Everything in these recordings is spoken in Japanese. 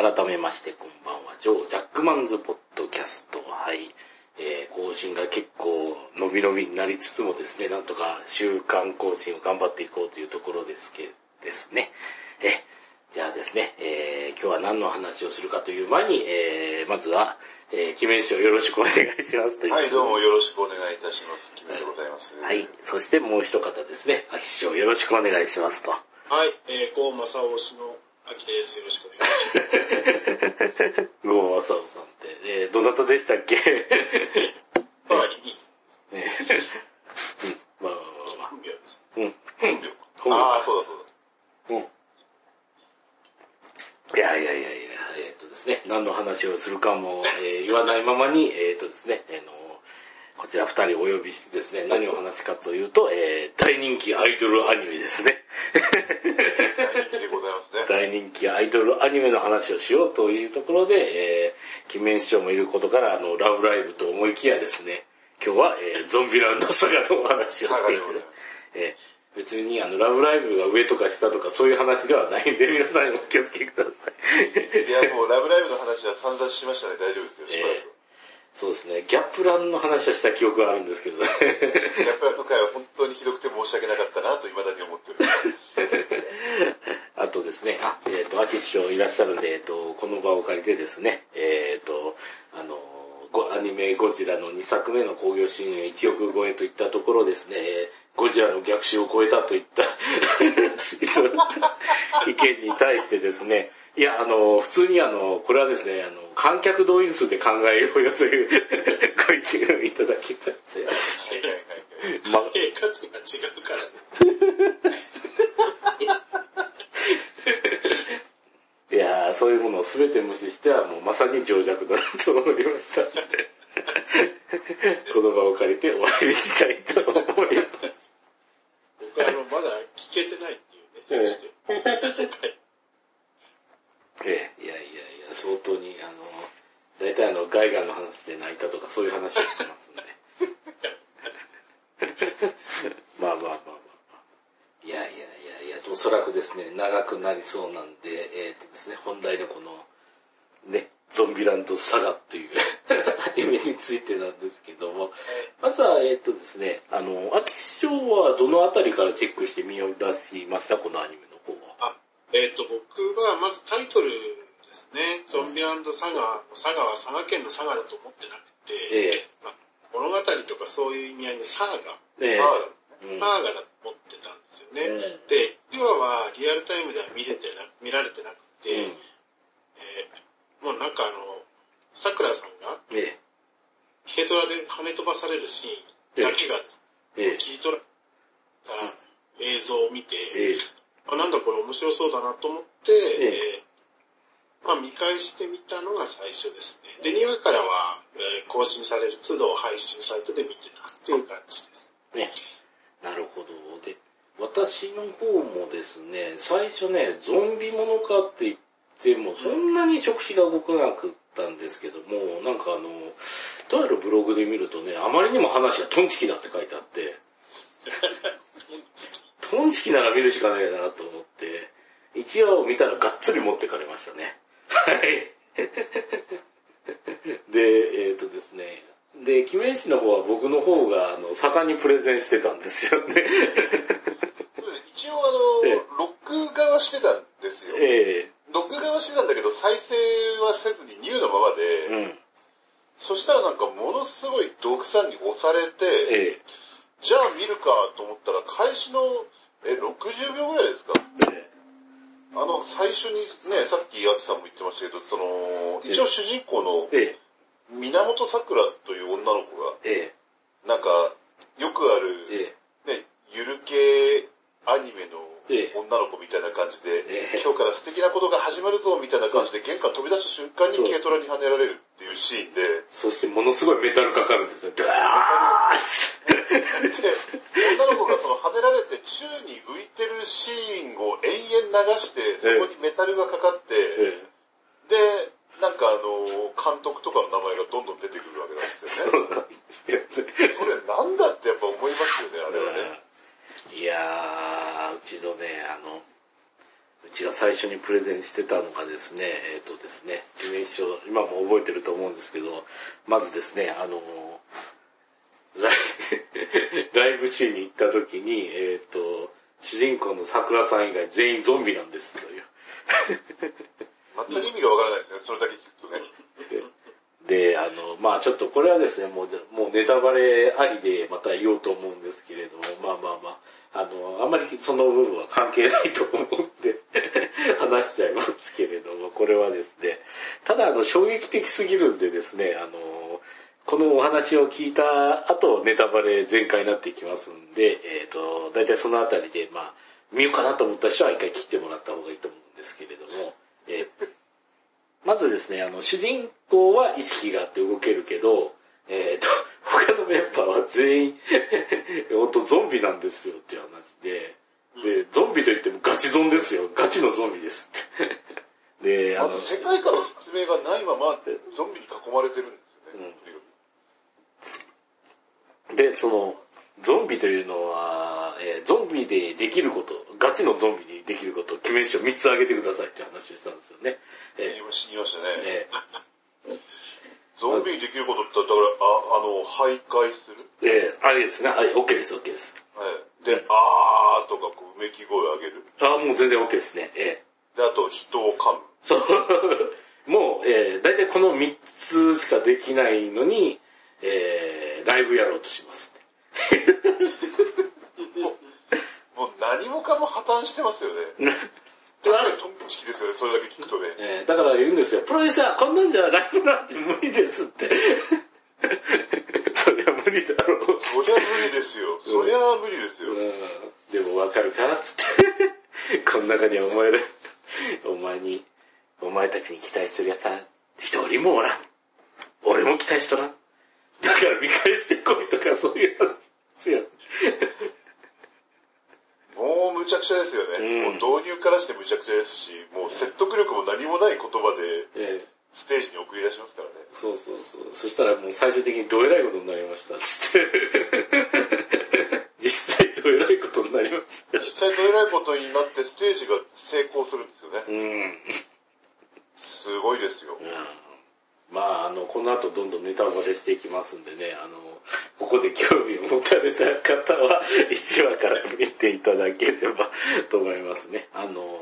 改めましてこんばんは、ジョー・ジャックマンズ・ポッドキャスト。はい。えー、更新が結構伸び伸びになりつつもですね、なんとか週間更新を頑張っていこうというところですけですね。え、じゃあですね、えー、今日は何の話をするかという前に、えー、まずは、えー、記念書よろしくお願いしますという。はい、どうもよろしくお願いいたします。キメでございます。はい。そしてもう一方ですね、秋師匠よろしくお願いしますと。はい、えー、ゴーマサオ氏の秋です。よろしくお願いします。ゴーマサオさんって、えー、どなたでしたっけ？まあ、いい。ねうん、まあまあまあまあ。本名です。うん。本名か。本名ああ、そうだそうだ。うん。いやいやいやいや、えっ、とですね、何の話をするかも、えー言わないままに、えっ、とですね、あのこちら二人お呼びしてですね、何を話すかというと、えー大人気アイドルアニメですね。大人気でございますね。大人気アイドルアニメの話をしようというところで、えー、記念師匠もいることから、あの、ラブライブと思いきやですね、今日は、えーゾンビランドサガのお話をしていくサガでございます。えー別にあの、ラブライブが上とか下とかそういう話ではないんで、皆さんお気をつけください。いや、もうラブライブの話は散々しましたね。大丈夫ですよ、しばらえーそうですね、ギャップランの話はした記憶があるんですけど、く。ギャップランド会は本当にひどくて申し訳なかったなと未だに思っております。あとですね、あ、えっ、と、アキ師匠いらっしゃるんで、えっ、と、この場を借りてですね、えっ、と、あの、ごアニメゴジラの2作目の興行収入1億超えといったところですね、えーゴジラの逆襲を超えたといった 意見に対してですね、いや、あの、普通にあの、これはですね、あの、観客動員数で考えようよという ご意見をいただきまして。ま、えー、数が違うからね。いやー、そういうものを全て無視してはもうまさに情弱だなと思いました。この場を借りて終わりにしたいと思います。僕はあの、まだ聞けてないっていうね。ええ、いやいやいや、相当に、あの、大体あの、ガイガンの話で泣いたとかそういう話をしてますんで。まあまあまあまあまあ。いやいやいやいや、おそらくですね、長くなりそうなんで、えっ、とですね、本題のこの、ね、ゾンビランドサガっていう アニメについてなんですけども、まずは、えっ、とですね、あの、秋師匠はどのあたりからチェックして見を出しました？このアニメの方は。あ、えっ、と、僕はまずタイトルですね。ゾンビランドサガ、サガは佐賀県のサガだと思ってなくて、えまあ物語とかそういう意味合いのサーガ、えええさあ、うん。サーガだと思ってたんですよね。うん。で、1話はリアルタイムでは見れてな、見られてなくて、うん。えーもうなんかあの、桜さんがえ軽トラで跳ね飛ばされるシーンだけが切り取られた映像を見て、ええ、あなんだこれ面白そうだなと思って、ええ。ーまあ見返してみたのが最初ですね。で、2話からは、えー更新される都度配信サイトで見てたっていう感じです。ね。なるほど。で、私の方もですね、最初ね、ゾンビものかって言っても、そんなに触手が動かなくったんですけども、なんかあの、とあるブログで見るとね、あまりにも話がトンチキだって書いてあって、トンチキなら見るしかないなと思って、一話を見たらがっつり持ってかれましたね。はい。で、えっ、とですね、で、記念誌の方は僕の方が、あの、盛んにプレゼンしてたんですよね。一応あの、ええ。録画はしてたんですよ。え録画はしてたんだけど、再生はせずにニューのままで、えうん。そしたらなんかものすごい毒さんに押されて、えじゃあ見るかと思ったら開始の、え、60秒ぐらいですか？ええ。あの、最初にね、さっきアキさんも言ってましたけど、その、一応主人公のええ源桜という女の子が、えなんか、よくあえる、えね、ゆる系アニメのええ。女の子みたいな感じで、ええ。今日から素敵なことが始まるぞみたいな感じで玄関飛び出した瞬間に軽トラに跳ねられるっていうシーンで、そしてものすごいメタルかかるんですね。ドワーッで、女の子がその跳ねられて宙に浮いてるシーンを延々流して、そこにメタルがかかって、え。で、なんかあの、監督とかの名前がどんどん出てくるわけなんですえよね。これなんだってやっぱ思いますよね、あれはね。いやー、うちのね、あの、うちチが最初にプレゼンしてたのがですね、えっ、とですね、イメージ書、今も覚えてると思うんですけど、まずですね、あの、ライ ライブ中に行った時に、えっ、と、主人公の桜さん以外全員ゾンビなんですという。全く意味がわからないですね、それだけ聞くとね。で、あの、まあちょっとこれはですね、もう、もうネタバレありでまた言おうと思うんですけれども、まあまあまあ、あの、あんまりその部分は関係ないと思って 話しちゃいますけれども、これはですね、ただあの、衝撃的すぎるんでですね、あの、このお話を聞いた後、ネタバレ全開になっていきますんで、えっ、と、だいたいそのあたりで、まあ、見ようかなと思った人は一回切ってもらった方がいいと思うんですけれども、えーまずですね、あの、主人公は意識があって動けるけど、えっ、と、他のメンバーは全員、ほんとゾンビなんですよっていう話で、で、ゾンビといってもガチゾンですよ。ガチのゾンビですって。で、あの、まず世界観の説明がないまま、ゾンビに囲まれてるんですよね。で、その、ゾンビというのは、えーゾンビでできること、ガチのゾンビにできること、決め書3つ挙げてくださいって話をしたんですよね。え言いまし言いましたね。ーえ ゾンビにできることって言ったら、ああの、徘徊する？ーえーあれですね。はい、OK です、OK です。はい。で、あーとかこう、うめき声を上げる。あ、もう全然 OK ですね。えーで、あと、人を噛む。そう。もう、えー、大体この3つしかできないのに、えー、ライブやろうとします。もう何もかも破綻してますよね。確かにトンチキですよね、それだけ聞くとね。えー、だから言うんですよ。プロデューサー、こんなんじゃライブなんて無理ですって。そりゃ無理だろう。そりゃ無理ですよ。そりゃ無理ですよ。うんでもわかるかつって。この中にはお前ら、お前に、お前たちに期待するやつは一人もおらん。俺も期待しとらん。だから見返してこいとかそういう話ですよ。もうむちゃくちゃですよね。うんもう導入からしてむちゃくちゃですし、もう説得力も何もない言葉でええステージに送り出しますからね。そうそうそう。そしたらもう最終的にどえらいことになりましたって。実際どえらいことになりました。実際どえらいことになってステージが成功するんですよね。うん。すごいですよ。まあ、あの、この後どんどんネタバレしていきますんでね、あの、ここで興味を持たれた方は、1話から見ていただければと思いますね。あの、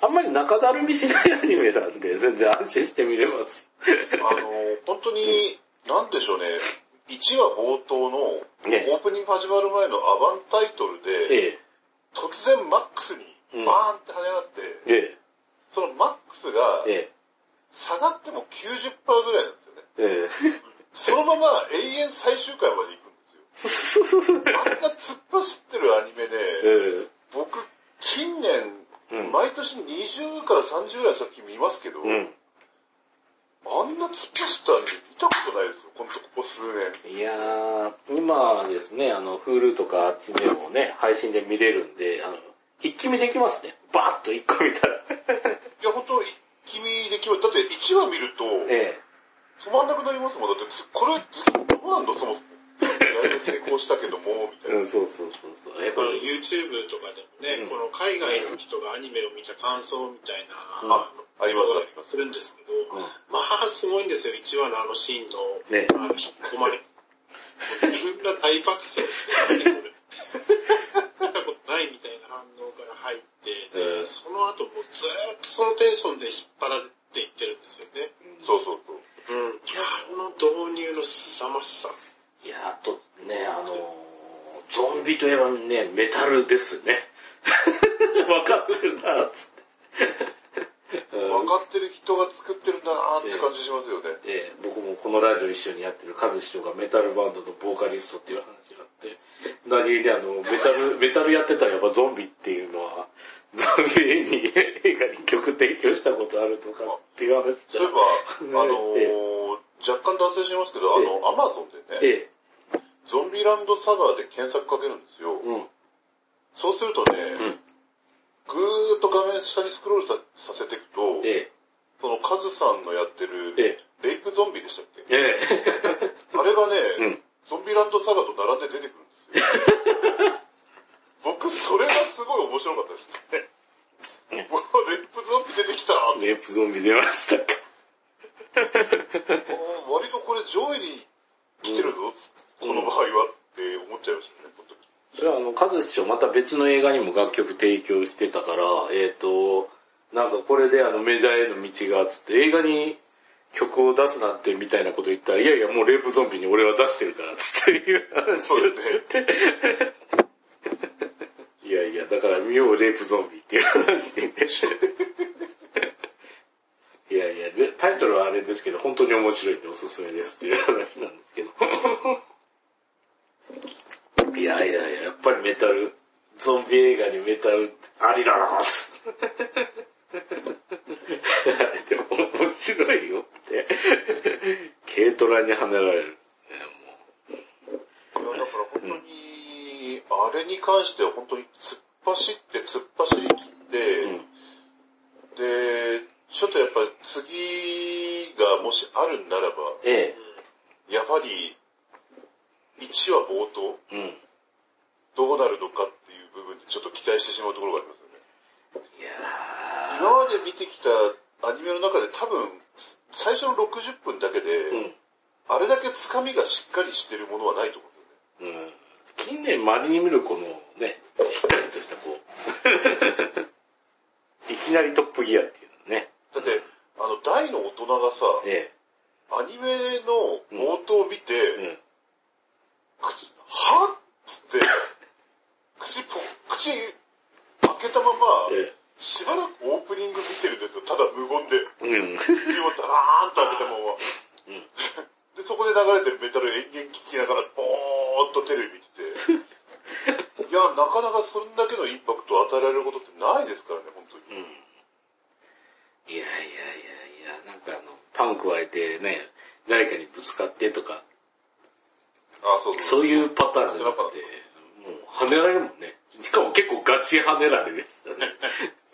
あんまり中だるみしないアニメなんで、全然安心して見れます。あの、本当に、なんでしょうね、1話冒頭のオねープニング始まる前のアバンタイトルで、え。突然マックスにバーンって跳ね上がって、え、え。そのマックスがえ、え下がっても90%ぐらいなんですよね。え、えそのまま永遠最終回まで行くんですよ。あんな突っ走ってるアニメえ、で、え僕、近年、うん毎年20から30ぐらい先見ますけど、え、うん。あんな突っ走ったアニメ見たことないですよ、ほんとここ数年。いやー、今はですね、あの、Hulu とかあっちでもね、配信で見れるんで、あの、一気見できますね。バーッと一個見たら。いや、ほんと、一気見できる。だって1話見ると、え止まんなくなりますもん。だってつ、これ、ずっとどうなんだ、そもそも。だいぶ成功したけども、みたえ。いな。うん、そうそうそうそう。やっぱ YouTube とかでもね、うんこの海外の人がアニメを見た感想みたいな、うんありますありますするんですけど、うんまあすごいんですよ、1話のあのシーンの、ねあの引っ込まれ。自分が大爆笑して、何これ反応から入って、でうんその後もうずーっとそのテンションで引っ張られていってるんですよね。そうそうそう。うん。あの導入の凄まじさ。いや、あとね、あのー、ゾンビといえばね、メタルですね。分かってるな、つって。分かってる人が作ってるんだなーって感じしますよね。ええ。僕もこのラジオ一緒にやってるカズ師匠がメタルバンドのボーカリストっていう話があって、何気にあの、メタル、メタルやってたらやっぱゾンビっていうのは、ゾンビに映画に曲提供したことあるとかっていう話そういえば、あのー、若干脱線しますけど、あの、アマゾンでね、えゾンビランドサガーで検索かけるんですよ。え、うん、そうするとね、うん、ぐーっと画面下にスクロールささせていくと、えそのカズさんのやってる、え、えレイプゾンビでしたっけ？え、え あれがね、え、うん。ゾンビランドサガと並んで出てくるんですよ。僕、それがすごい面白かったですね。レップゾンビ出てきたレープゾンビ出ましたか。割とこれ上位に来てるぞ、この場合はって思っちゃいましたね、本当に。それはあの、カズ師匠また別の映画にも楽曲提供してたから、えっ、と、なんかこれであのメジャーへの道がつって映画に曲を出すなんてみたいなこと言ったら、いやいやもうレイプゾンビに俺は出してるからつっていう話をそうですね。いやいや、だから見ようレイプゾンビっていう話で、ね、いやいや、でタイトルはあれですけど、本当に面白いんでおすすめですっていう話なんですけど。いやいやいや、ぱりメタル、ゾンビ映画にメタルありだなでも面白いよって。軽トラに跳ねられる。いや、だから本当に、あれに関しては本当に突っ走って突っ走り切って、うんで、ちょっとやっぱり次がもしあるんならば、えやはり、1話冒頭、え。うん。どうなるのかっていう部分でちょっと期待してしまうところがありますよね。いや今まで見てきたアニメの中で多分、最初の60分だけで、ー。うん。あれだけつかみがしっかりしてるものはないと思うんだよね。うん近年まれに見るこのね、しっかりとしたこう、いきなりトップギアっていうのね。だって、あの、大の大人がさ、えアニメの冒頭を見て、え。うん。口はっつって、口ぽ、口開けたまま、えしばらくオープニング見てるんですよ。ただ無言で。え。うん。口をダラーンと開けたまま。うん。で、そこで流れてるメタル延々聞きながら、ぼーっとテレビ見てて。いや、なかなかそんだけのインパクトを与えられることってないですからね、本当に。うん。いやいやいやいや、なんかあの、パン加えてね、誰かにぶつかってとか、あ、そうそう。そういうパターンじゃなくて、もう跳ねられるもんね。しかも結構ガチ跳ねられでしたね。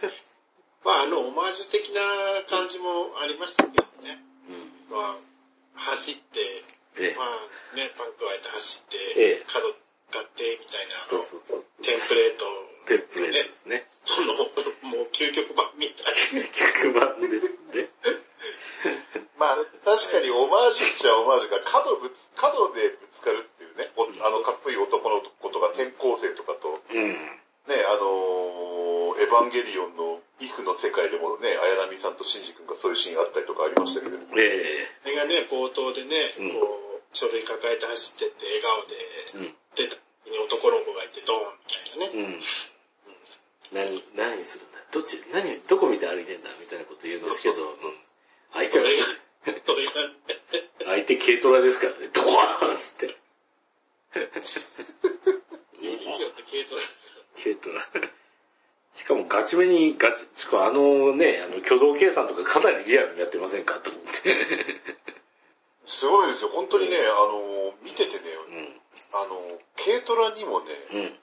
まああの、オマージュ的な感じもありましたけどね。うん。まあ、走って、ええま。あね、パン加えて走って、ええ角買ってみたいな、あのそうそうそう。テンプレート、テンプレートですね。その、もう究極版みたいな。逆版ですね。まあ、確かにオマージュっちゃオマージュが角ぶつ、角でぶつかるっていうね、おあのかっこいい男の子とか転校生とかと、うん。ね、あのーエヴァンゲリオンのイフの世界でもね、綾波さんとシンジ君がそういうシーンあったりとかありましたけど、えそれがね、冒頭でね、うんこう、書類抱えて走ってって笑顔で。出た時に男の子がいてドーンみたいなね。うん。何、何するんだ？どっち、何、どこ見て歩いてんだ？みたいなこと言うんですけど、そううん相手は、それ相手軽トラですからね、ドコーンっつって。いいよって軽トラ。軽トラ。しかもガチめにガチ、しかもあのね、あの挙動計算とかかなりリアルにやってませんか？と思って。すごいですよ、本当にね、あのー見ててね、うん。あのー軽トラにもね、うん。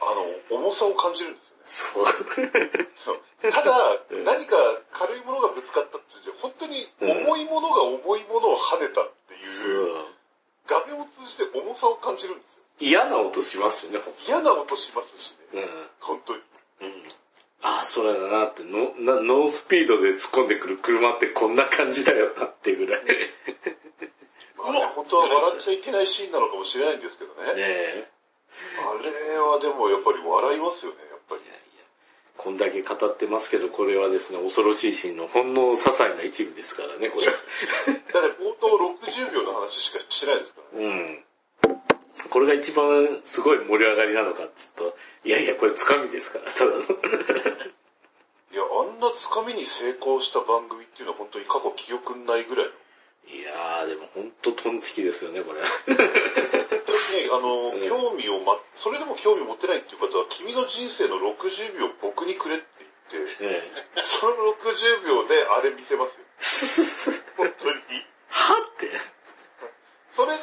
あの、重さを感じるんですよね。そう。ただ、うん何か軽いものがぶつかったっていう本当に重いものが重いものを跳ねたっていう、そう画面を通じて重さを感じるんですよ。嫌な音しますよね、嫌な音しますしね、うん。本当に。うん。ああ、そうだなってノ、なノースピードで突っ込んでくる車ってこんな感じだよなっていうぐらい。ねまあね、本当は笑っちゃいけないシーンなのかもしれないんですけどね。え。あれはでもやっぱり笑いますよね、やっぱりい。やいや。こんだけ語ってますけど、これはですね、恐ろしいシーンのほんの些細な一部ですからね、これ。だって冒頭60秒の話しかしてないですからね。うん。これが一番すごい盛り上がりなのかっつうと、いやいや、これつかみですから、ただの。いや、あんなつかみに成功した番組っていうのは本当に過去記憶にないぐらいの。いやー、でもほんとトンチキですよね、これ。あの、うん興味をま、それでも興味を持ってないっていう方は、君の人生の60秒僕にくれって言って、えその60秒であれ見せますよ。え。本当に。はって。それで、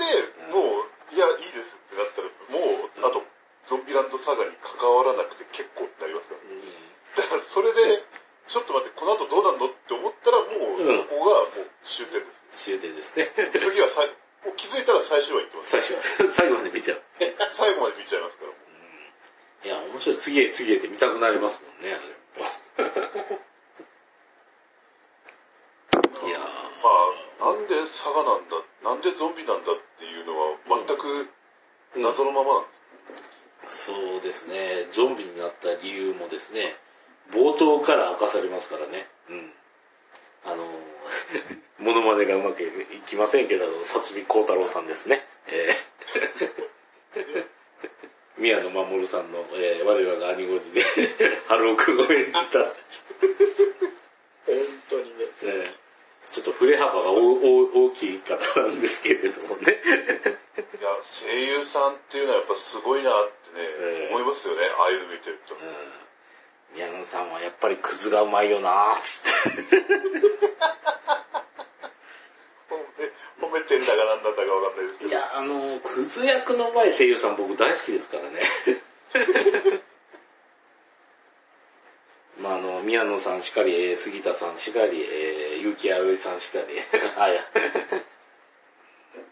もう、いや、いいですってなったら、もう、あと、ゾンビランドサガに関わらなくて結構ってなりますから。だから、それで、ちょっと待って、この後どうなるのって思ったら、もう、ここがもう終点です。終点ですね。次は最、もう気づいたら最終話行ってます。最終話、最後まで見ちゃう。最後まで見ちゃいますから、いや、面白い。次へ次へって見たくなりますもんね、あれ いやまあ、なんで佐賀なんだ、なんでゾンビなんだっていうのは、全く謎のままなんです。ーそうですね、ゾンビになった理由もですね、冒頭から明かされますからね。うん。あの、モノマネがうまくいきませんけど、辰巳幸太郎さんですね。えー 宮野真守さんの、えー我らが兄御寺で、春尾くんを演じた、本当にね。えーちょっと振れ幅が大きい方なんですけれどもね。いや、声優さんっていうのはやっぱすごいなってね、ええ思いますよね、ああいうの見てると。うん宮野さんはやっぱりクズがうまいよなーつって。褒めてんだかなんだかわかんないですけど。いや、あの、クズ役の上手い声優さん僕大好きですからね。まあ、あの、宮野さんしかり、えー杉田さんしかり、えー、結城葵さんしかり、あ、いや。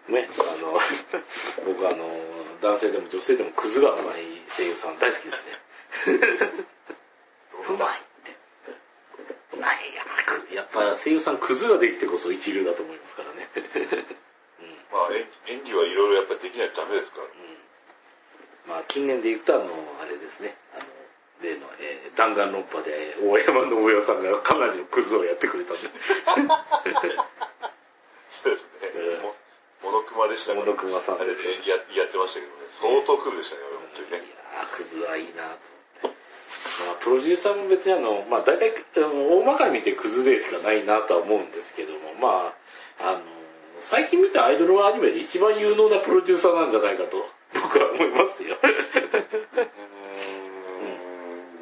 ね、あの、僕あの、男性でも女性でもクズがうまい声優さん大好きですね。うまいって。ないや、くやっぱ声優さんクズができてこそ一流だと思いますからね。まあ演演技はいろいろやっぱできないとダメですから。まあ、近年で言うと、あの、あれですね、あの、例の、えー弾丸論破で、大山信代さんがかなりのクズをやってくれたんで、そうですね。モノクマでしたモノクマさんあれですでややってましたけどね。相当クズでしたね、本当にいやね。ー、クズはいいなとあ、プロデューサーも別にあの、まあ、大体、大まかに見てクズでしかないなとは思うんですけども、まあ、あの、最近見たアイドルアニメで一番有能なプロデューサーなんじゃないかと、僕は思いますよ。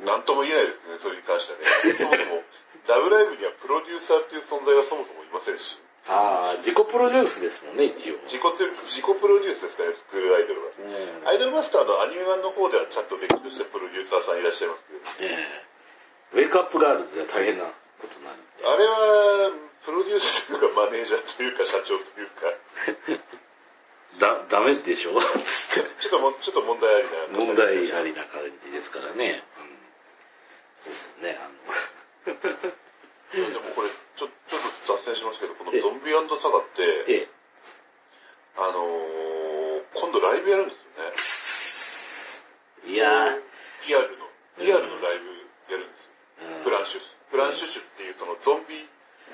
なんとも言えないですね、それに関してはね。そもそも、ラブライブにはプロデューサーっていう存在がそもそもいませんし、ああ、自己プロデュースですもんね、一応。自己自己プロデュースですかね、スクールアイドルは。うんアイドルマスターのアニメ版の方ではちゃんと歴としてプロデューサーさんいらっしゃいますけど、ええウェイクアップガールズで大変なことになるんで。あれは、プロデュースというかマネージャーというか社長というか、だ、ダメでしょ？つってちょっとも、ちょっと問題ありな。問題ありな感じですからね。うん、そうですね、あの、でもこれ、脱線しますけど、このゾンビサガって、ええ、あのー、今度ライブやるんですよね。いやリアルの、リアルのライブやるんですよ。ー、フランシュシュ。フランシュシュっていうそのゾンビ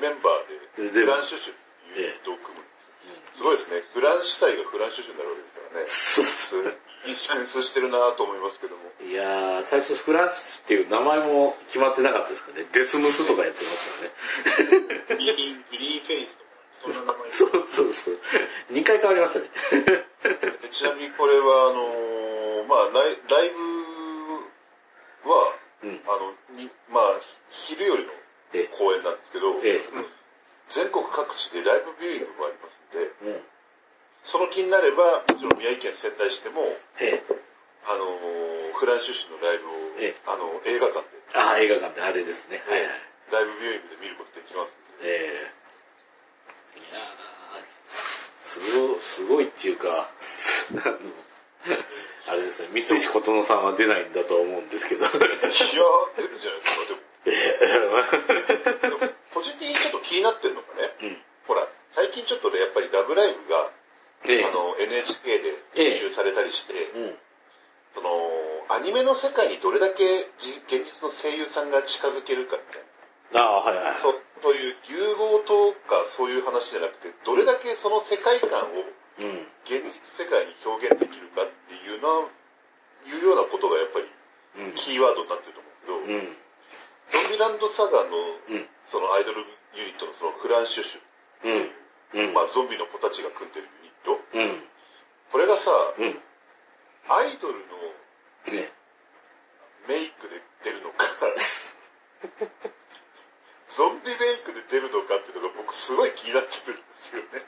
メンバーで、でフランシュシュっていうユニットを組むんですよ。すごいですね。腐乱死体がフランシュシュになるわけですからね。いいセンスしてるなと思いますけども。いやー、最初フランスっていう名前も決まってなかったですかね。デス娘とかやってましたよね。グリーン、フェイスとか、そんな名前。そうそうそう。2回変わりましたね。でちなみにこれは、あのーまあライ、ライブは、うん。あの、にまあ、昼よりのえ公演なんですけど、え、え全国各地でライブビューイングもありますんで、え、うん。その気になれば、もちろん宮城県仙台市でも、ええ、あのーフランシュシュのライブを、ええあの、映画館で、ああ、映画館ってあれですね。はいはい。ライブビューイングで見ることできますんで、ええいやーすごい、すごいっていうか、あの、あれですね、三石琴乃さんは出ないんだとは思うんですけど。いやー、出るんじゃないですか、でも。でも個人的にちょっと気になってるのがね、うんほら、最近ちょっとね、やっぱりラブライブが、ええあの、NHK でええ編集されたりして、うん。その、アニメの世界にどれだけじ現実の声優さんが近づけるかみたいな。ああ、はいはい。そう、そういう融合とかそういう話じゃなくて、どれだけその世界観をうん。現実世界に表現できるかっていうの、いうようなことがやっぱりうん。キーワードになってると思うんですけど、うん。ゾンビランドサガのうん。そのアイドルユニットのそのフランシュシうん。うュ、ん。まあゾンビの子たちが組んでるユニット、うん。これがさ、うん。アイドルのね。メイクで出るのか、ゾンビメイクで出るのかっていうのが僕すごい気になってるんですよね。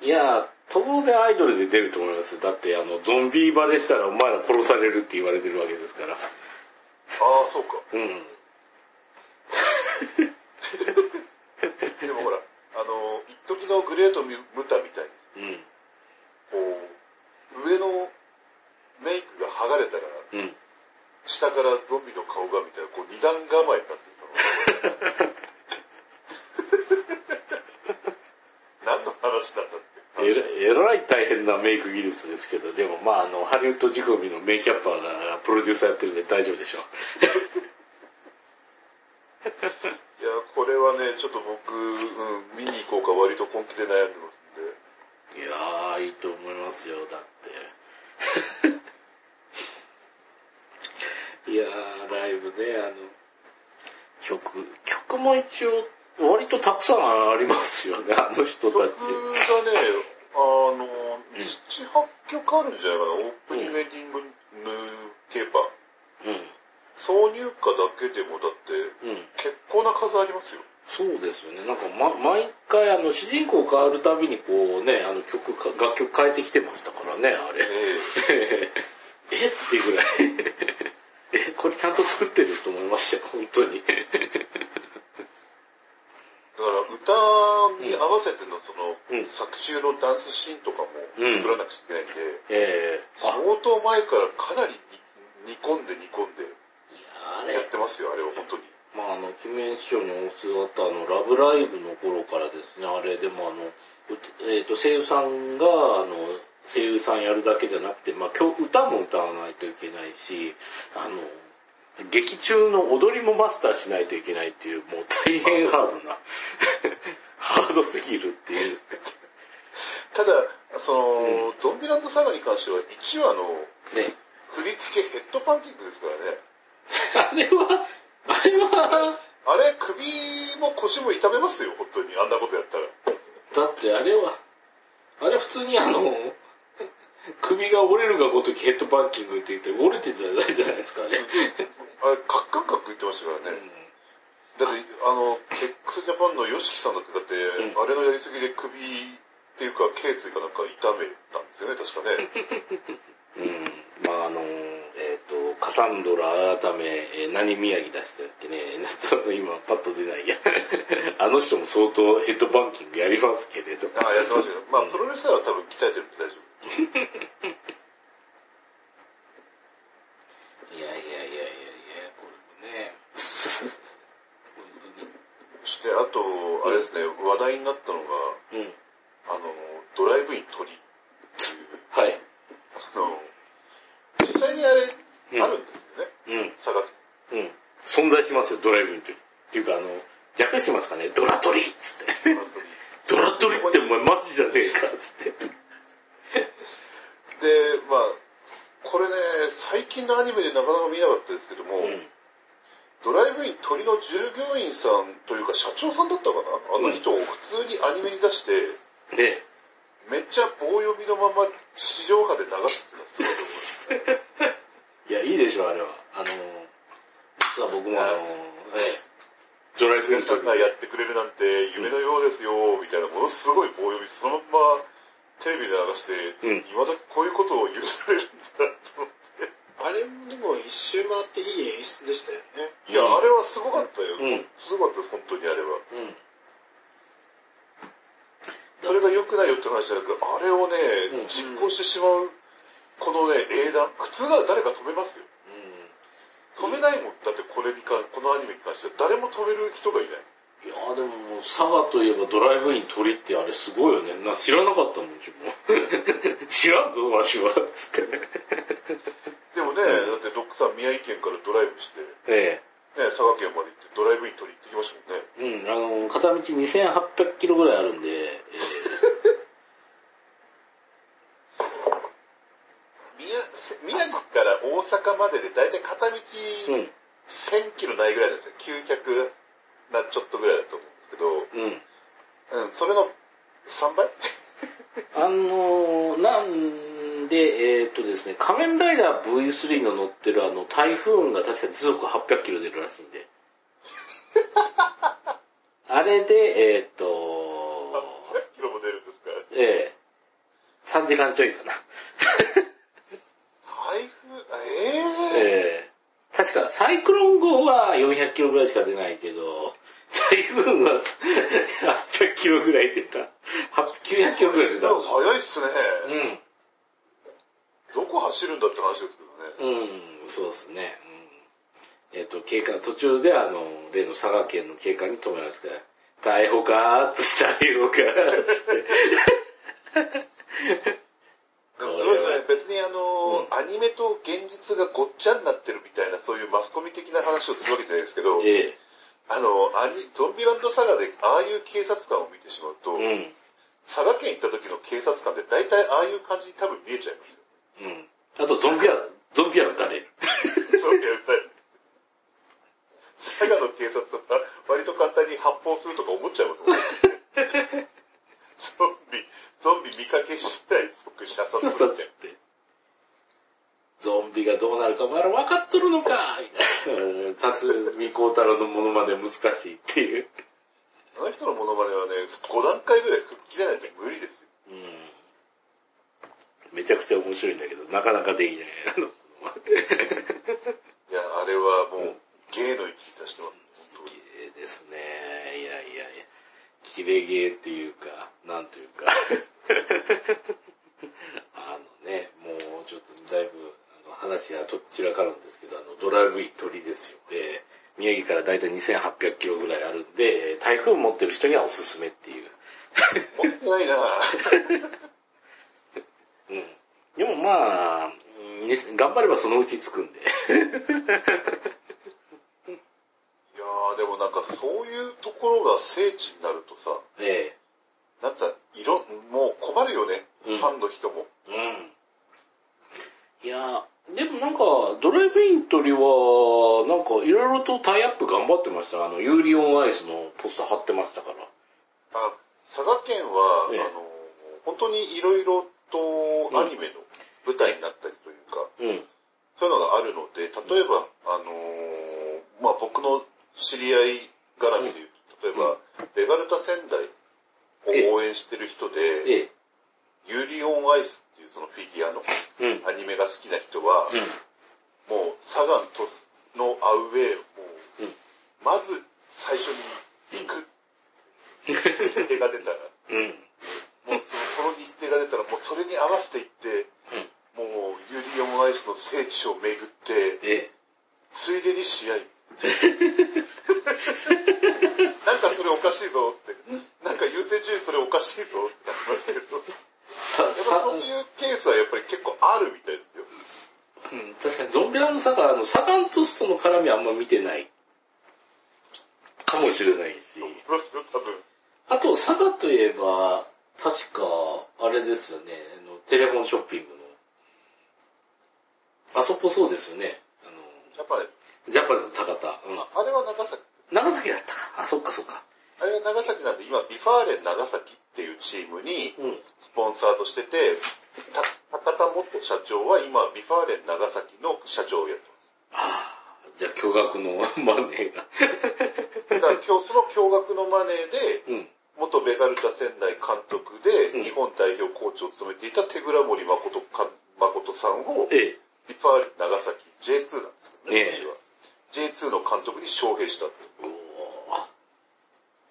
いや、当然アイドルで出ると思いますよ。だって、あの、ゾンビ場でしたらお前ら殺されるって言われてるわけですから。ああ、そうか。うん。でもほら、あの、一時のグレート・ムタみたいに、うん。こう、上のメイクが剥がれたら、うん。下からゾンビの顔がみたいな、こう二段構えになってるの。何の話なんだって。えらえらい大変なメイク技術ですけど、でもまああの、ハリウッド仕込みのメイキャッパーがプロデューサーやってるんで大丈夫でしょう。いや、これはね、ちょっと僕、うん、見に行こうか割と本気で悩んでますんで。いやー、いいと思いますよ、だって。いやー、ライブね、あの、曲、曲も一応、割とたくさんありますよね、あの人曲がねたち。、あの、7、8曲あるんじゃないかな。オープニングエンディングヌーケーパー。うん。挿入歌だけでもだって、うん。結構な数ありますよ。そうですよね。なんか、ま、毎回、あの、主人公変わるたびに、こうね、あの曲か、楽曲変えてきてましたからね、あれ。ええ っていうぐらい。え、これちゃんと作ってると思いましたよ、本当に。えだから歌に合わせてのその、うん。作中のダンスシーンとかもうん。作らなくちゃいけないんで、ええ。あ、相当前からかなりに煮込んで煮込んでいやってますよ、あれは本当に。まああの、キメン師匠にお世話ったあの、ラブライブの頃からですね、あれでもあの、うえっ、と、声優さんが、あの、声優さんやるだけじゃなくて、まあ今日歌も歌わないといけないし、あの、劇中の踊りもマスターしないといけないっていう、もう大変ハードな、ハードすぎるっていう。ただ、その、ゾンビランドサガに関しては1話のね。振り付けヘッドパンキングですからね。あれは、あれは、あれ、首も腰も痛めますよ、本当に。あんなことやったら。だってあれは、あれ普通にあの、首が折れるがごときヘッドパンキングって言って折れてたじゃないですかね。あれ、カッカッカック言ってましたからね。だって、あの、X ジャパンの YOSHIKI さんだって、だって、んあれのやりすぎで首っていうか、頸椎かなんか痛めたんですよね、確かね。うん。まああの、えっ、と、カサンドラ改め、えー何宮城出したっけね、今パッと出ないや。あの人も相当ヘッドパンキングやりますけれど。ああ、やってましたけど。まあ、プロレスラーは多分鍛えてるんで大丈いやいやいやいやいや、これもね。そして、あと、あれですね、話題になったのが。うん。あの、ドライブイン鳥っていう、はい。あの、実際にあれ、うんあるんですよね、うん。佐賀県。うん。存在しますよ、ドライブインという。っていうか、あの、略してますかね、ドラトリっつって。ドラトリ ってお前マジじゃねえか、つって。で、まあ、これね、最近のアニメでなかなか見なかったですけども、うん。ドライブイン鳥の従業員さんというか社長さんだったかな？あの人を普通にアニメに出して、で、めっちゃ棒読みのまま地上波で流すっていうのはすごいと思います。いや、いいでしょ、あれは。あの、実は僕もあの、ええドライブインさんがやってくれるなんて夢のようですよ、みたいなものすごい棒読み、そのままテレビで流して、うん今時こういうことを許されるんだと思って。あれもでも一周回っていい演出でしたよね。いや、あれはすごかったよ。うんすごかったです、本当にあれは。うん。それが良くないよって話じゃなくあれをね、うん実行してしまう、このね、英断。普通なら誰か止めますよ。止めないもん。だってこれにか、このアニメに関しては誰も止める人がいない。いやでももう、佐賀といえばドライブイン鳥ってあれすごいよね。な知らなかったもん、自分。知らんぞ、わしは。つって。でもね、だってドックさん宮城県からドライブして、えね、佐賀県まで行ってドライブイン取り行ってきましたもんね。え。うん、あの、片道2800キロぐらいあるんで、え 宮せ宮城から大阪まででだいたい片道えうん、1000キロないぐらいですよ。900なちょっとぐらいだと思うんですけど、うん。うん、それの3倍？あの、なんで、えーっとですね、仮面ライダー V3 の乗ってるあの、台風が確か時速800キロ出るらしいんで。あれで、えーっと、800キロも出るんですか？ら。ええ3時間ちょいかな。台風、あええええ確か、サイクロン号は400キロぐらいしか出ないけど、台風は800キロぐらい出た。900キロぐらい出た。早いっすね。うん。どこ走るんだって話ですけどね。うん、そうですね。うん、えっ、と、警官、途中であの、例の佐賀県の警官に止められて、逮捕かーっつって、逮捕かーっつって。でもすごいですね。別にあの、うんアニメと現実がごっちゃになってるみたいな、そういうマスコミ的な話をするわけじゃないですけど、えあの、アニゾンビランドサガでああいう警察官を見てしまうと、え。うん。佐賀県行った時の警察官って大体ああいう感じに多分見えちゃいますよ。うん。あと、ゾンビは、ゾンビは撃たれる。そういう佐賀の警察は割と簡単に発砲するとか思っちゃいますもんね。ゾンビ、ゾンビ見かけ次第即射殺するって。ゾンビがどうなるかお前ら分かっとるのかみたいな。辰巳孝太郎のものまで難しいっていう。な。あの人のモノマネはね、5段階ぐらい吹っ切れないと無理ですよ。うん。めちゃくちゃ面白いんだけど、なかなかできない。あ のいや、あれはもう、芸の域に達してます。本当に。綺麗ですね。いやいやいや。綺麗ゲーっていうか、なんというか。あのね、もうちょっとだいぶあの話がとっちらかるんですけど、あのドライブイン鳥ですよ。えー宮城からだいたい2800キロぐらいあるんで、えー台風持ってる人にはおすすめっていう。持ってないなぁ。うん。でもまあ、頑張ればそのうち着くんで。いやー、でもなんかそういうところが聖地になるとさ、えなんつうの色、もう困るよね、うんファンの人も。えうん。いや、でもなんか、ドライブイン鳥は、なんかいろいろとタイアップ頑張ってました。あの、ユーリオンアイスのポスター貼ってましたから。あ佐賀県は、ええあの、本当にいろいろとアニメの舞台になったりというか、うん。そういうのがあるので、例えば、あのーまあ、僕の知り合い絡みで言うと、例えば、ベガルタ仙台を応援してる人で、ええ。ユーリオンアイスっていうそのフィギュアのうん。アニメが好きな人は、うん。もう、サガンとのアウェイを、まず最初に行く。日程が出たら、うん。もうその日程が出たら、もうそれに合わせて行って、もうユーリオンアイスの聖地を巡って、ええ。ついでに試合。なんかそれおかしいぞって。なんか優先順位それおかしいぞってなりますけど。そういうケースはやっぱり結構あるみたいですよ。うん、確かにゾンビランドサガ、あの、サガントスとの絡みあんま見てない。かもしれないし。そうですよ、多分。あと、佐賀といえば、確か、あれですよね、あの、テレフォンショッピングの。あそこそうですよね。あやっぱね、の、ジャパンの高田。うん。あれは長崎。長崎だったか。あ、そっかそっか。あれは長崎なんで、今、 V・ファーレン長崎っていうチームにうん。スポンサーとしてて、た高田元社長は今、 V・ファーレン長崎の社長をやってああ、じゃあ巨額のマネーが。ます。だから今日、その驚愕のマネーで、うん。元ベガルタ仙台監督で、うん日本代表コーチを務めていた手倉森誠か誠さんを、ええ。 V・ファーレン長崎 J2 なんですけどね、ええ私は。J2 の監督に招聘したって。おー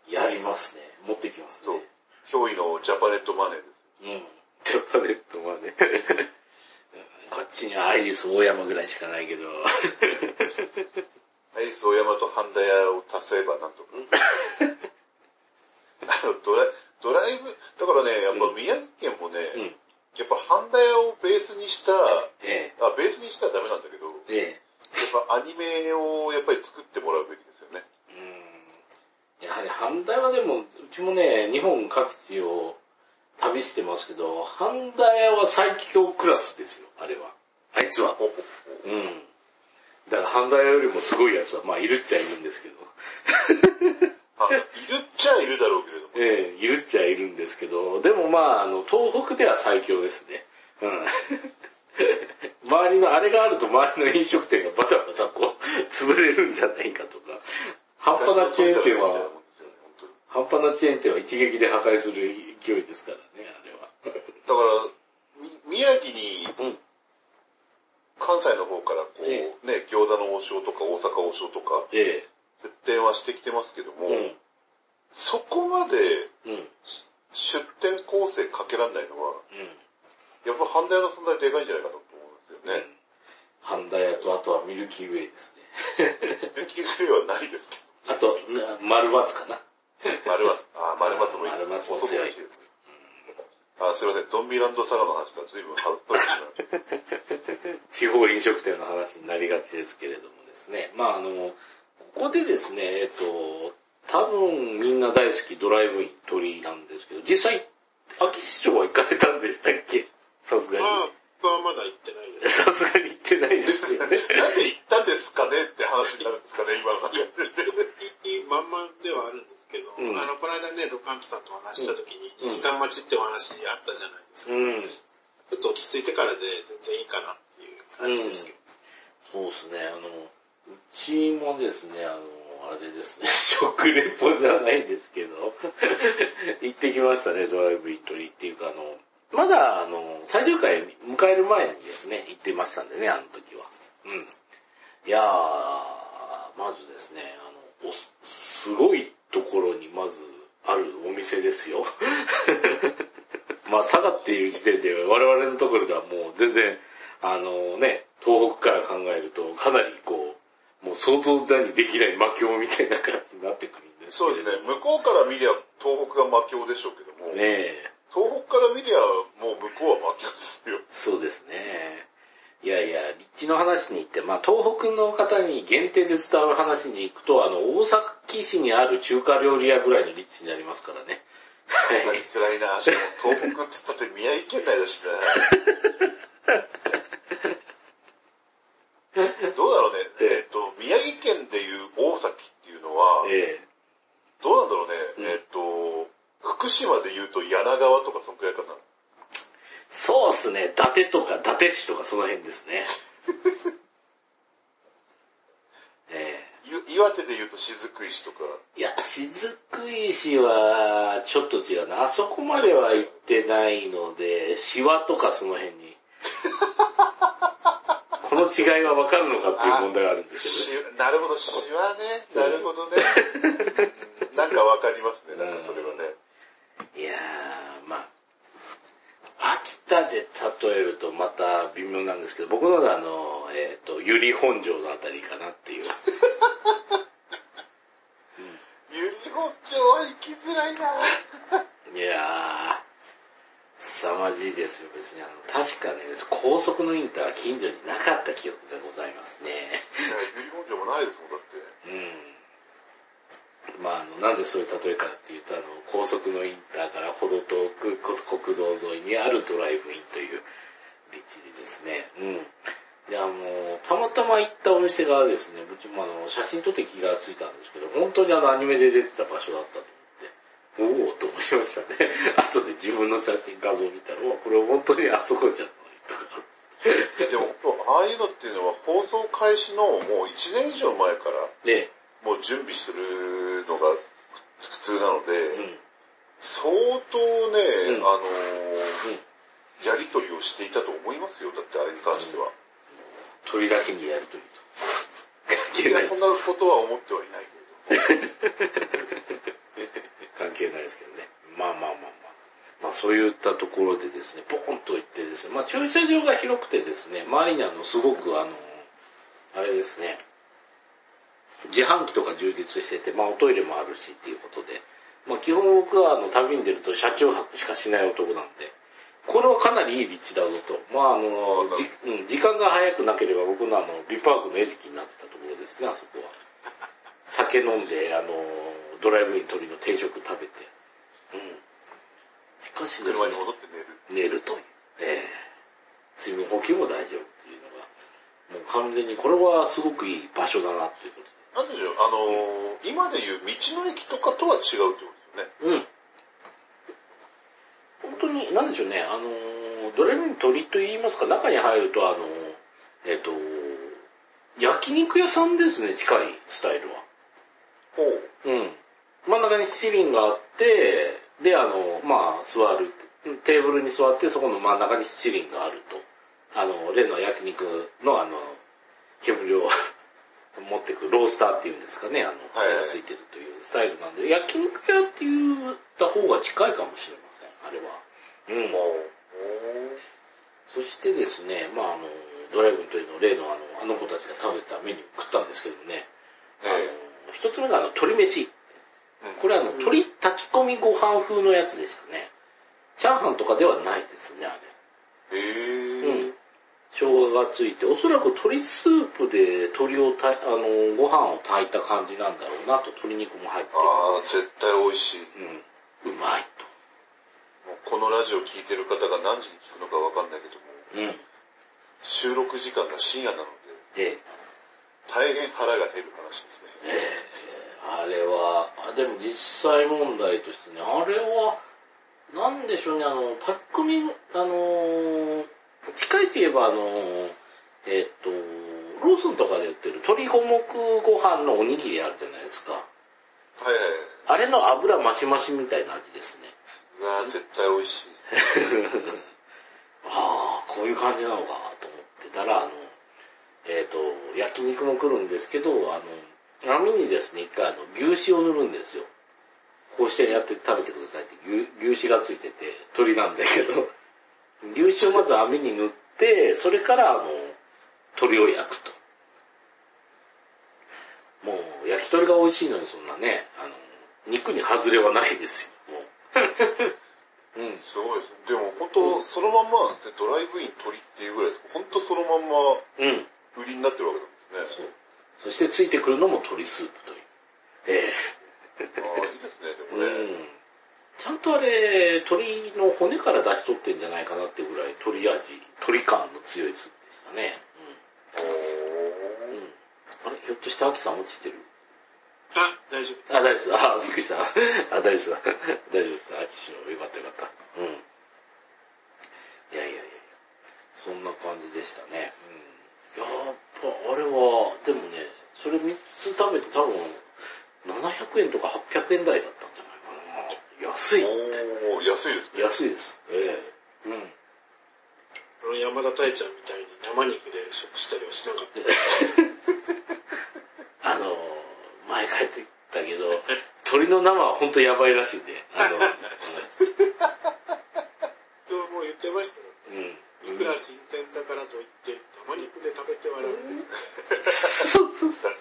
やりますね。持ってきますそうね。。驚異のジャパネットマネーです。うん。ジャパネットはね。う んこっちにはアイリス大山ぐらいしかないけど。アイス大山とハンダ屋を足せばなんとか。あのドライドライブ、だからね、やっぱ宮城県もね、うん。やっぱハンダ屋をベースにした、えあ、ベースにしたらダメなんだけど、え。ええ。やっぱアニメをやっぱり作ってもらうべきですよね。うん。やはり阪大はでも、うちもね、日本各地を旅してますけど、阪大は最強クラスですよ、あれは。あいつは。ほうん。だから阪大よりもすごいやつは、まあいるっちゃいるんですけど。あ、いるっちゃいるだろうけれども。ええいるっちゃいるんですけど、でもまあ、あの、東北では最強ですね。うん。周りの、あれがあると周りの飲食店がバタバタこう、潰れるんじゃないかとか。半端なチェーン店は、本半端なチェーン店は一撃で破壊する勢いですからね、あれは。だから、み宮城にうん。関西の方からこう、えね、餃子の王将とか大阪王将とかえ出店はしてきてますけども、え。そこまでうん。うん。出店構成かけられないのは、うん。やっぱハンダ屋の存在でかいんじゃないかなと思うんですよね。ハンダ屋と、あとはミルキーウェイですね。雪国はないですけあと、な丸松かな。丸松。あ、丸松もいいです。丸松も強いあ、すいません。ゾンビランドサガの話が随分外れてしまいました。地方飲食店の話になりがちですけれどもですね。まああの、ここでですね、えっと、多分みんな大好きドライブイン鳥なんですけど、実際、秋市長は行かれたんでしたっけさすがまあに。、僕はまだ行ってないです。さすがに行ってないですよね。なんで行ったんですかねって話になるんですかね、今の中で。いいまんまではあるんですけど、うんあの、この間ね、ドカンプさんとお話しした時に、うん2時間待ちってお話あったじゃないですか。うん。ちょっと落ち着いてからで全然いいかなっていう感じですけど。そうですね、あの、うちもですね、あの、あれですね、食レポじゃないんですけど、行ってきましたね、ドライブイントリーっていうか、あの、まだ、あの、最終回迎える前にですね、行ってましたんでね、あの時は。うん。いやー、まずですね、あの、おすごいところにまずあるお店ですよ。まあ、佐賀っていう時点で我々のところではもう全然、あのね、東北から考えるとかなりこう、もう想像だにできない魔境みたいな感じになってくるんですそうですね。向こうから見りゃ東北が魔境でしょうけども、ねえ、東北から見りゃもう向こうは魔境ですよ。そうですね。いやいや、立地の話に行って、まあ東北の方に限定で伝わる話に行くと、あの、大崎市にある中華料理屋ぐらいの立地になりますからね。はいわかり。づらいな。しかも東北って言ったって宮城県内だしな。どうだろうね。えっと、宮城県でいう大崎っていうのは、ええどうなんだろうね。うんえっと、福島で言うと柳川とかそんくらいかな。そうっすね。伊達とか伊達市とかその辺ですね。えい岩手で言うと雫石とか。えいや、雫石はちょっと違うな。あそこまでは行ってないので、シワとかその辺に。この違いはわかるのかっていう問題があるんですけどね。しなるほど、しわね。なるほどね。う んなんかわかりますね。なんかそれはね。いやー、まあ、秋田で例えるとまた微妙なんですけど、僕のはあの、えっ、と、ゆり本庄のあたりかなっていう。ゆりほ町は行きづらいな。いやー、凄まじいですよ、別に。あの、確かね、高速のインターは近所になかった記憶がございますね。ゆりほ町もないですもん、だって。うん。まあ、あの、なんでそういう例えかっていうと、あの、高速のインターからほど遠くこ国道沿いにあるドライブインという立地でですね。うん。で、あの、たまたま行ったお店がですね、うちもあの、写真撮って気がついたんですけど、本当にあの、アニメで出てた場所だったと思って、おおと思いましたね。後で自分の写真画像見たら、うわこれ本当にあそこじゃないとか。でも、ああいうのっていうのは放送開始のもう1年以上前からで、もう準備するのが普通なので、うん。相当ね、うんあのーやりとりをしていたと思いますよ。だってあれに関しては。鳥だけにやるとりと。関いや、そんなことは思ってはいないけれど。関係ないですけどね。まあまあまあまあ。まあそういったところでですね、ポーンと行ってですね、まあ駐車場が広くてですね、周りにあの、すごくあの、あれですね、自販機とか充実してて、まあおトイレもあるしっていうことで、まあ基本僕はあの、旅に出ると車中泊しかしない男なんで、これはかなりいい立地だぞと。まああの、じうん、時間が早くなければ僕のあの、ビパークの餌食になってたところですね、あそこは。酒飲んで、あの、ドライブイン鳥の定食食べて。うん。しかしですね車に、戻って寝る。寝るという。ええ水分補給も大丈夫というのが、もう完全にこれはすごくいい場所だなっていうことなんでしょう、あのー今でいう道の駅とかとは違うってことですよね。うん。本当に、なんでしょうね、あのー、ドライブイン鳥と言いますか、中に入ると、あのー、えっ、と、焼肉屋さんですね、近いスタイルは。ほう。うん。真ん中に七輪があって、で、あの、まあ、座る。テーブルに座って、そこの真ん中に七輪があると。あの、例の焼肉のあの、煙を持ってくロースターっていうんですかね、あの、はいはいがついてるというスタイルなんで、焼肉屋って言った方が近いかもしれません、あれは。うん。ほそしてですね、まああの、ドライブというの例のあの、あの子たちが食べたメニュー食ったんですけどもね、あの、一つ目があの、鶏飯。これはあの、鶏炊き込みご飯風のやつでしたね。チャーハンとかではないですね、あれ。へうぇん。生姜がついて、おそらく鶏スープで鶏をた、あの、ご飯を炊いた感じなんだろうなと、鶏肉も入ってああ、絶対美味しい。る。うん。うまいもうこのラジオ聞いてる方が何時に聞くのかわかんないけども、と。うん。収録時間が深夜なので、で、大変腹が減る話ですね。えー、あれは、あでも実際問題としてね、あれは、なんでしょうね、あの、炊き込み、あのー、近いといえばあのー、えっ、と、ローソンとかで売ってる鶏五目ご飯のおにぎりあるじゃないですか。はいはい。あれの油マシマシみたいな味ですね。うわー絶対美味しい。ああ、こういう感じなのかと思ってたら、あの、えっ、と、焼肉も来るんですけど、あの、網にですね、一回あの、牛脂を塗るんですよ。こうしてやって食べてくださいって牛牛脂がついてて、鶏なんだけど、牛脂をまず網に塗って、それからあの、鶏を焼くと。もう、焼き鳥が美味しいのにそんなね、あの、肉に外れはないですよ、もう。うん。すごいですね。でも本当、そのまんまなんですね。ドライブイン鳥っていうぐらいです。本当そのまんまうん。売りになってるわけなんですね。そう。そしてついてくるのも鶏スープという。えああ、いいですね。でえもね。うん。ちゃんとあれ、鶏の骨から出し取ってんじゃないかなってぐらい鶏味、鶏感の強いスープでしたね。おうん。うーん。あれ、ひょっとしてアキさん落ちてる？あ、大丈夫。あ、大丈夫です。あ、びっくりした。あ、大丈夫です。大丈夫です。アキ氏はよかったよかった。うん。いやいやいやそんな感じでしたね。うん。やっぱ、あれは、でもね、それ3つ食べて多分、700円とか800円台だった。安いって。おー安いですね。安いです。ええうん。あの山田太ちゃんみたいに生肉で食したりはしなかった？あの、前帰ってきたけど、鳥の生は本当やばいらしいんで。あの、でももう言ってましたよ。うん。いくら新鮮だからといって、生肉で食べてはダメです。そうそうそう。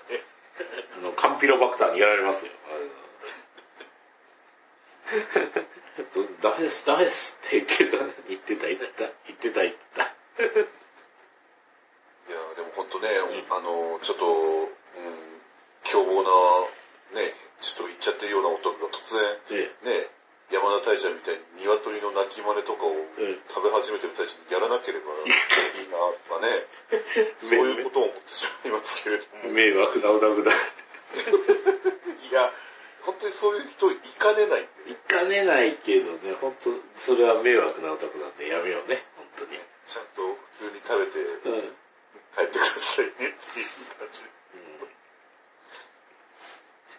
あの、カンピロバクターにやられますよ。ダメです、ダメですって言ってた、言ってた、言ってた、言ってた、言ってた。いやーでも本当ね、あの、ちょっと、うん、凶暴な、ね、ちょっと言っちゃってるような男が突然、えね、山田大ちゃんみたいに鶏の鳴き真似とかをえ、食べ始めてる最中にやらなければいいな とかね、そういうことを思ってしまいますけれども。迷惑なおだぶだ。いや、本当にそういう人いかねないんでね、行かねないけどね、本当それは迷惑なお宅なんでやめようね、本当に。ちゃんと普通に食べてうん。うん。帰ってくださいねっていう感じ。し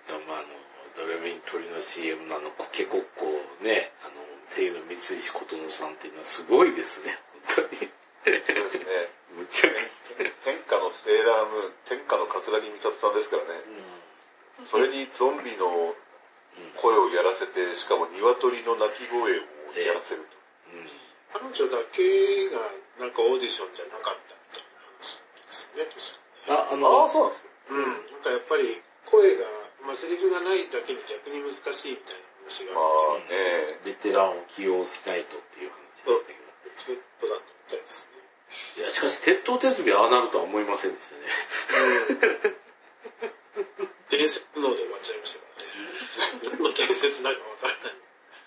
かもあの、ドレミン鳥の CM のあの、コケコッコをね、あの、声優の三石琴乃さんっていうのはすごいですね、本当に。そうですね。むちゃくち天天下のセーラームーン、天下の桂木美里さんですからね。ゃ。それにゾンビの声をやらせて、しかも鶏の鳴き声をやらせると。うん。うん。彼女だけがなんかオーディションじゃなかったみたいな話ですよね、確かあ、あああ、の、そうなんですね。うん。なんかやっぱり声が、まあセリフがないだけに逆に難しいみたいな話がまあっあね、ベテランを起用しないとっていう話でしたけど。て、そういうことだったみたいですね。いや、しかし、鉄塔鉄尾ああなるとは思いませんでしたね。伝説ので終わっちゃいましたからね。伝説だかわからない。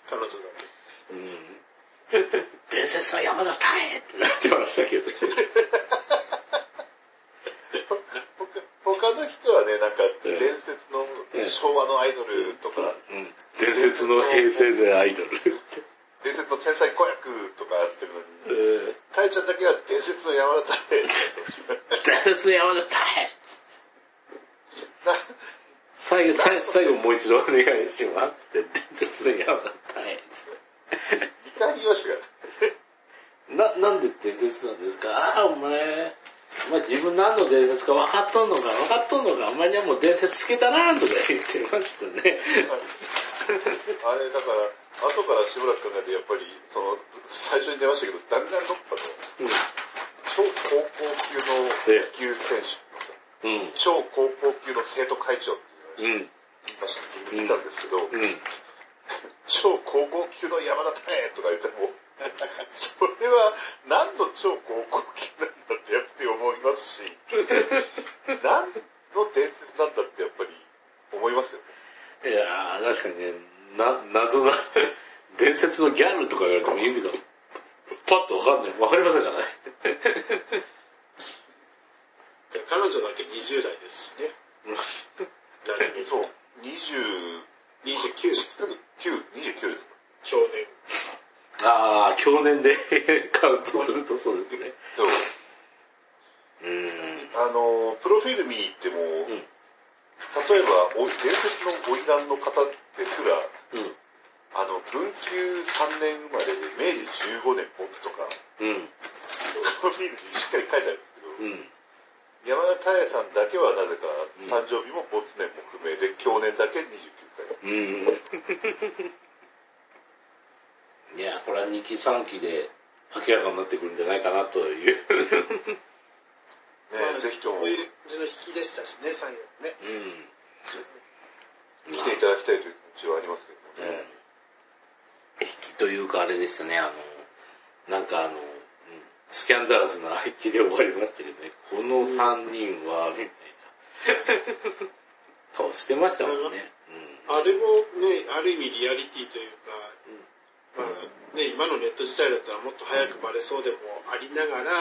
彼女だけ。うん。伝説の山田太ってなってましたけど。他 他の人はね、なんかええ伝説のええ昭和のアイドルとか、うん。伝説の平成でアイドル。伝説の天才子役とかやってるのに、うんタイちゃんだけは伝説の山田太 伝説の山田太な最後、最後、最後もう一度お願いしますって、伝説の山田太2回言いましたから。な、なんで伝説なんですか？ああ、お前、お前自分何の伝説か分かっとんのか？分かっとんのか？お前にはもう伝説つけたなとか言ってましたね。あれ、だから、後からしばらく考えて、やっぱり、その、最初に出ましたけど、弾丸論破の超高校級の野球選手うん。超高校級の生徒会長っていううん。のがましたんですけど、うん。超高校級の山田太とか言っても、それは何の超高校級なんだってやっぱり思いますし、何の伝説なんだってやっぱり思いますよね。いやー、確かにね、な、謎な、伝説のギャルとか言われても意味が、パッとわかんない。わかりませんからね？彼女だけ20代ですしね。そう、20、29です。9、29ですか。去年。あー、去年で カウントするとそうですね。そう。うーん。あの、プロフィール見に行っても、ん例えば、お伝説の花魁の方ですら、うん。あの、文久3年生まれで明治15年没とか、うん。プロフィールにしっかり書いてあるんですけど、うん。山田太也さんだけはなぜかうん誕生日も没年も不明で、去年だけ29歳。うん。いや、これは2期3期で明らかになってくるんじゃないかなという。ねまあぜひともこういう感じの引きでしたしね、最後ね。うん。来ていただきたいという気持ちはありますけどもね。引きというかあれでしたね、あの、なんかあの、うんスキャンダラスな引きで終わりましたけどね、この3人は、みたいな顔してましたもんね。あれもね、ある意味リアリティというか、まあね、今のネット時代だったらもっと早くバレそうでもありながら、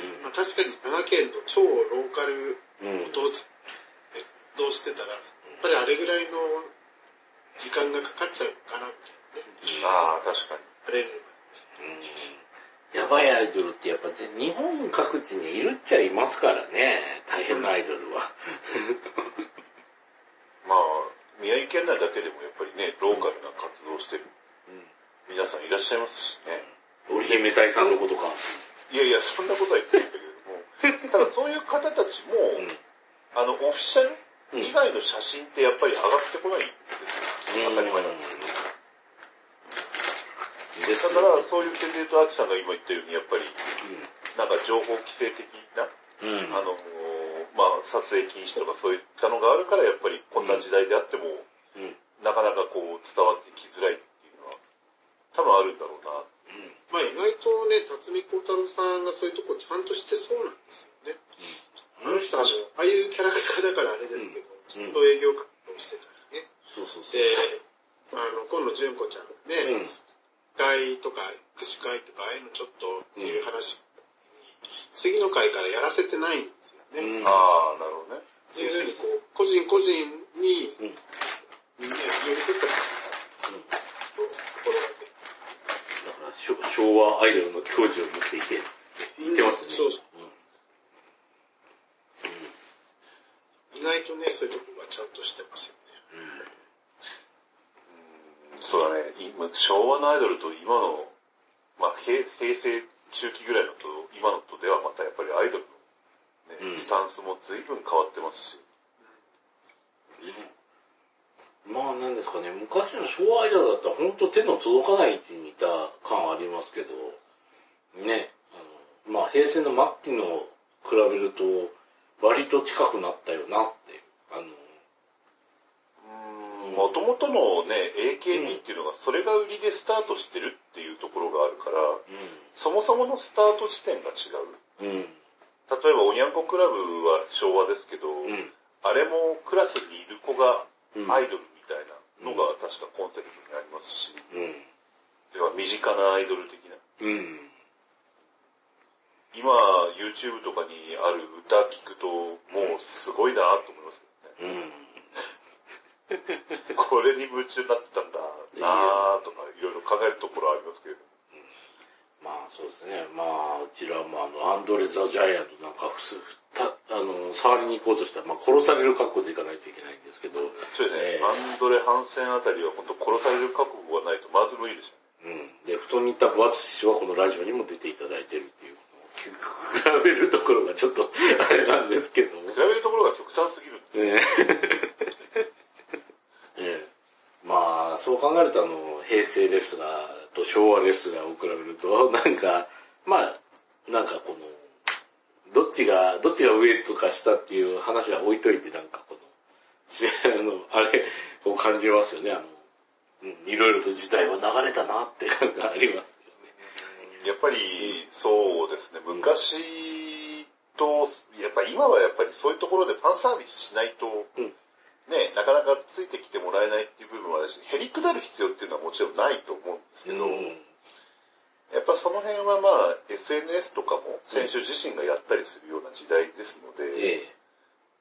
うんまあ、確かに佐賀県の超ローカルうん。ご当地、どうしてたら、やっぱりあれぐらいの時間がかかっちゃうのかなってね、ああ、確かに。バレるのが。うんやばいアイドルってやっぱぜ日本各地にいるっちゃいますからね、大変なアイドルは。まあ、宮城県内だけでもやっぱりね、ローカルな活動をしてる皆さんいらっしゃいますしね。織姫隊さんのことか。いやいや、そんなことは言ってないんだけれども、ただそういう方たちも、あの、オフィシャル以外の写真ってやっぱり上がってこないんですよ。当たり前なんですけど。だから、そういう点で言うと、アキさんが今言ったように、やっぱり、なんか情報規制的な、うん。うん。あの、まあ、撮影禁止とかそういったのがあるから、やっぱりこんな時代であっても、うん。なかなかこう、伝わってきづらいっていうのは、多分あるんだろうな。まあ意外とね、辰巳幸太郎さんがそういうとこちゃんとしてそうなんですよね。あの人あの、ああいうキャラクターだからあれですけど、ちゃんと営業活動してたりね。そうそうそう。で、あの、今野純子ちゃんがね、うん会とか、握手会とか、ああいうのちょっとっていう話に、次の回からやらせてないんですよね。うんああ、なるほどね。そういうふうにこう、個人個人に、うんね、寄り添った昭和アイドルの矜持を持っていけって言ってますね。そうそううん意外とね、そういうとこがちゃんとしてますよね。そうだね。今、昭和のアイドルと今の、まあ平、平成中期ぐらいのと、今のとではまたやっぱりアイドルの、ねうんスタンスも随分変わってますし。うんまあなんですかね、昔の昭和アイドルだったら本当手の届かない位置にいた感ありますけど、ね、あのまあ平成の末期の比べると割と近くなったよなっていう。あのもともとのね、AKB っていうのが、それが売りでスタートしてるっていうところがあるから、そもそものスタート地点が違う。うん。うん。例えば、おにゃんこクラブは昭和ですけど、うん。あれもクラスにいる子がうんアイドルみたいなのが確かコンセプトにありますし、うん。では身近なアイドル的な。うん。今、YouTube とかにある歌聞くと、もうすごいなと思いますけどね。うん。これに夢中になってたんだなとか、いろいろ考えるところはありますけれど。まあそうですね。まあ、うちらもあの、アンドレ・ザ・ジャイアントなんかふす、た、あの、触りに行こうとしたら、まあ殺される覚悟で行かないといけないんですけど、そうですね、ええアンドレ・ハンセンあたりは本当殺される覚悟がないとまず無理でしうん。で、布団に行った分厚氏はこのラジオにも出ていただいてるっていう、比べるところがちょっと、あれなんですけどもょ。比。べるところが極端すぎるんですよ。ねええまあ、そう考えるとあの、平成レスラーと昭和レスラーを比べると、なんか、まあ、なんかこの、どっちが、どっちが上とか下っていう話は置いといて、なんかこの、あの、あれ、こう感じますよね、あの、うん、いろいろと時代は流れたなって感がありますよね。やっぱり、そうですね、昔と、やっぱり今はやっぱりそういうところでファンサービスしないと、うんね、なかなかついてきてもらえないっていう部分はあるし、へりくだる必要っていうのはもちろんないと思うんですけど、うんやっぱその辺はまあ SNS とかも選手自身がやったりするような時代ですので、ええ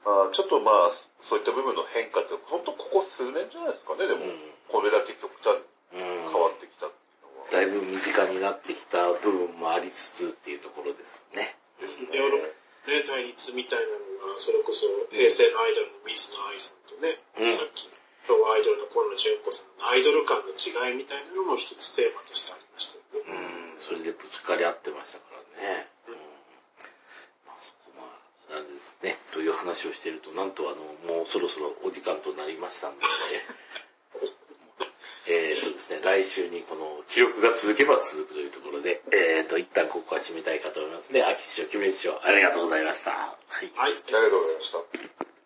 まあちょっとまあそういった部分の変化って本当ここ数年じゃないですかね、でも、うんこれだけ極端にうん変わってきたっていうのは。だいぶ身近になってきた部分もありつつっていうところですよね。ですね。ヨーロッね、対立みたいなのが、それこそ平成のアイドルの水野愛さんとね、うんさっき、今日はアイドルの河野純子さんのアイドル感の違いみたいなのも一つテーマとしてありましたよね。うん、それでぶつかり合ってましたからね。うん。まあそこまあ、なんですね、という話をしていると、なんとあの、もうそろそろお時間となりましたので、えーとですね、来週にこの記録が続けば続くというところで、えーと、一旦ここは締めたいかと思いますで。秋師匠、木村師匠、ありがとうございました。はい。はい。ありがとうございました。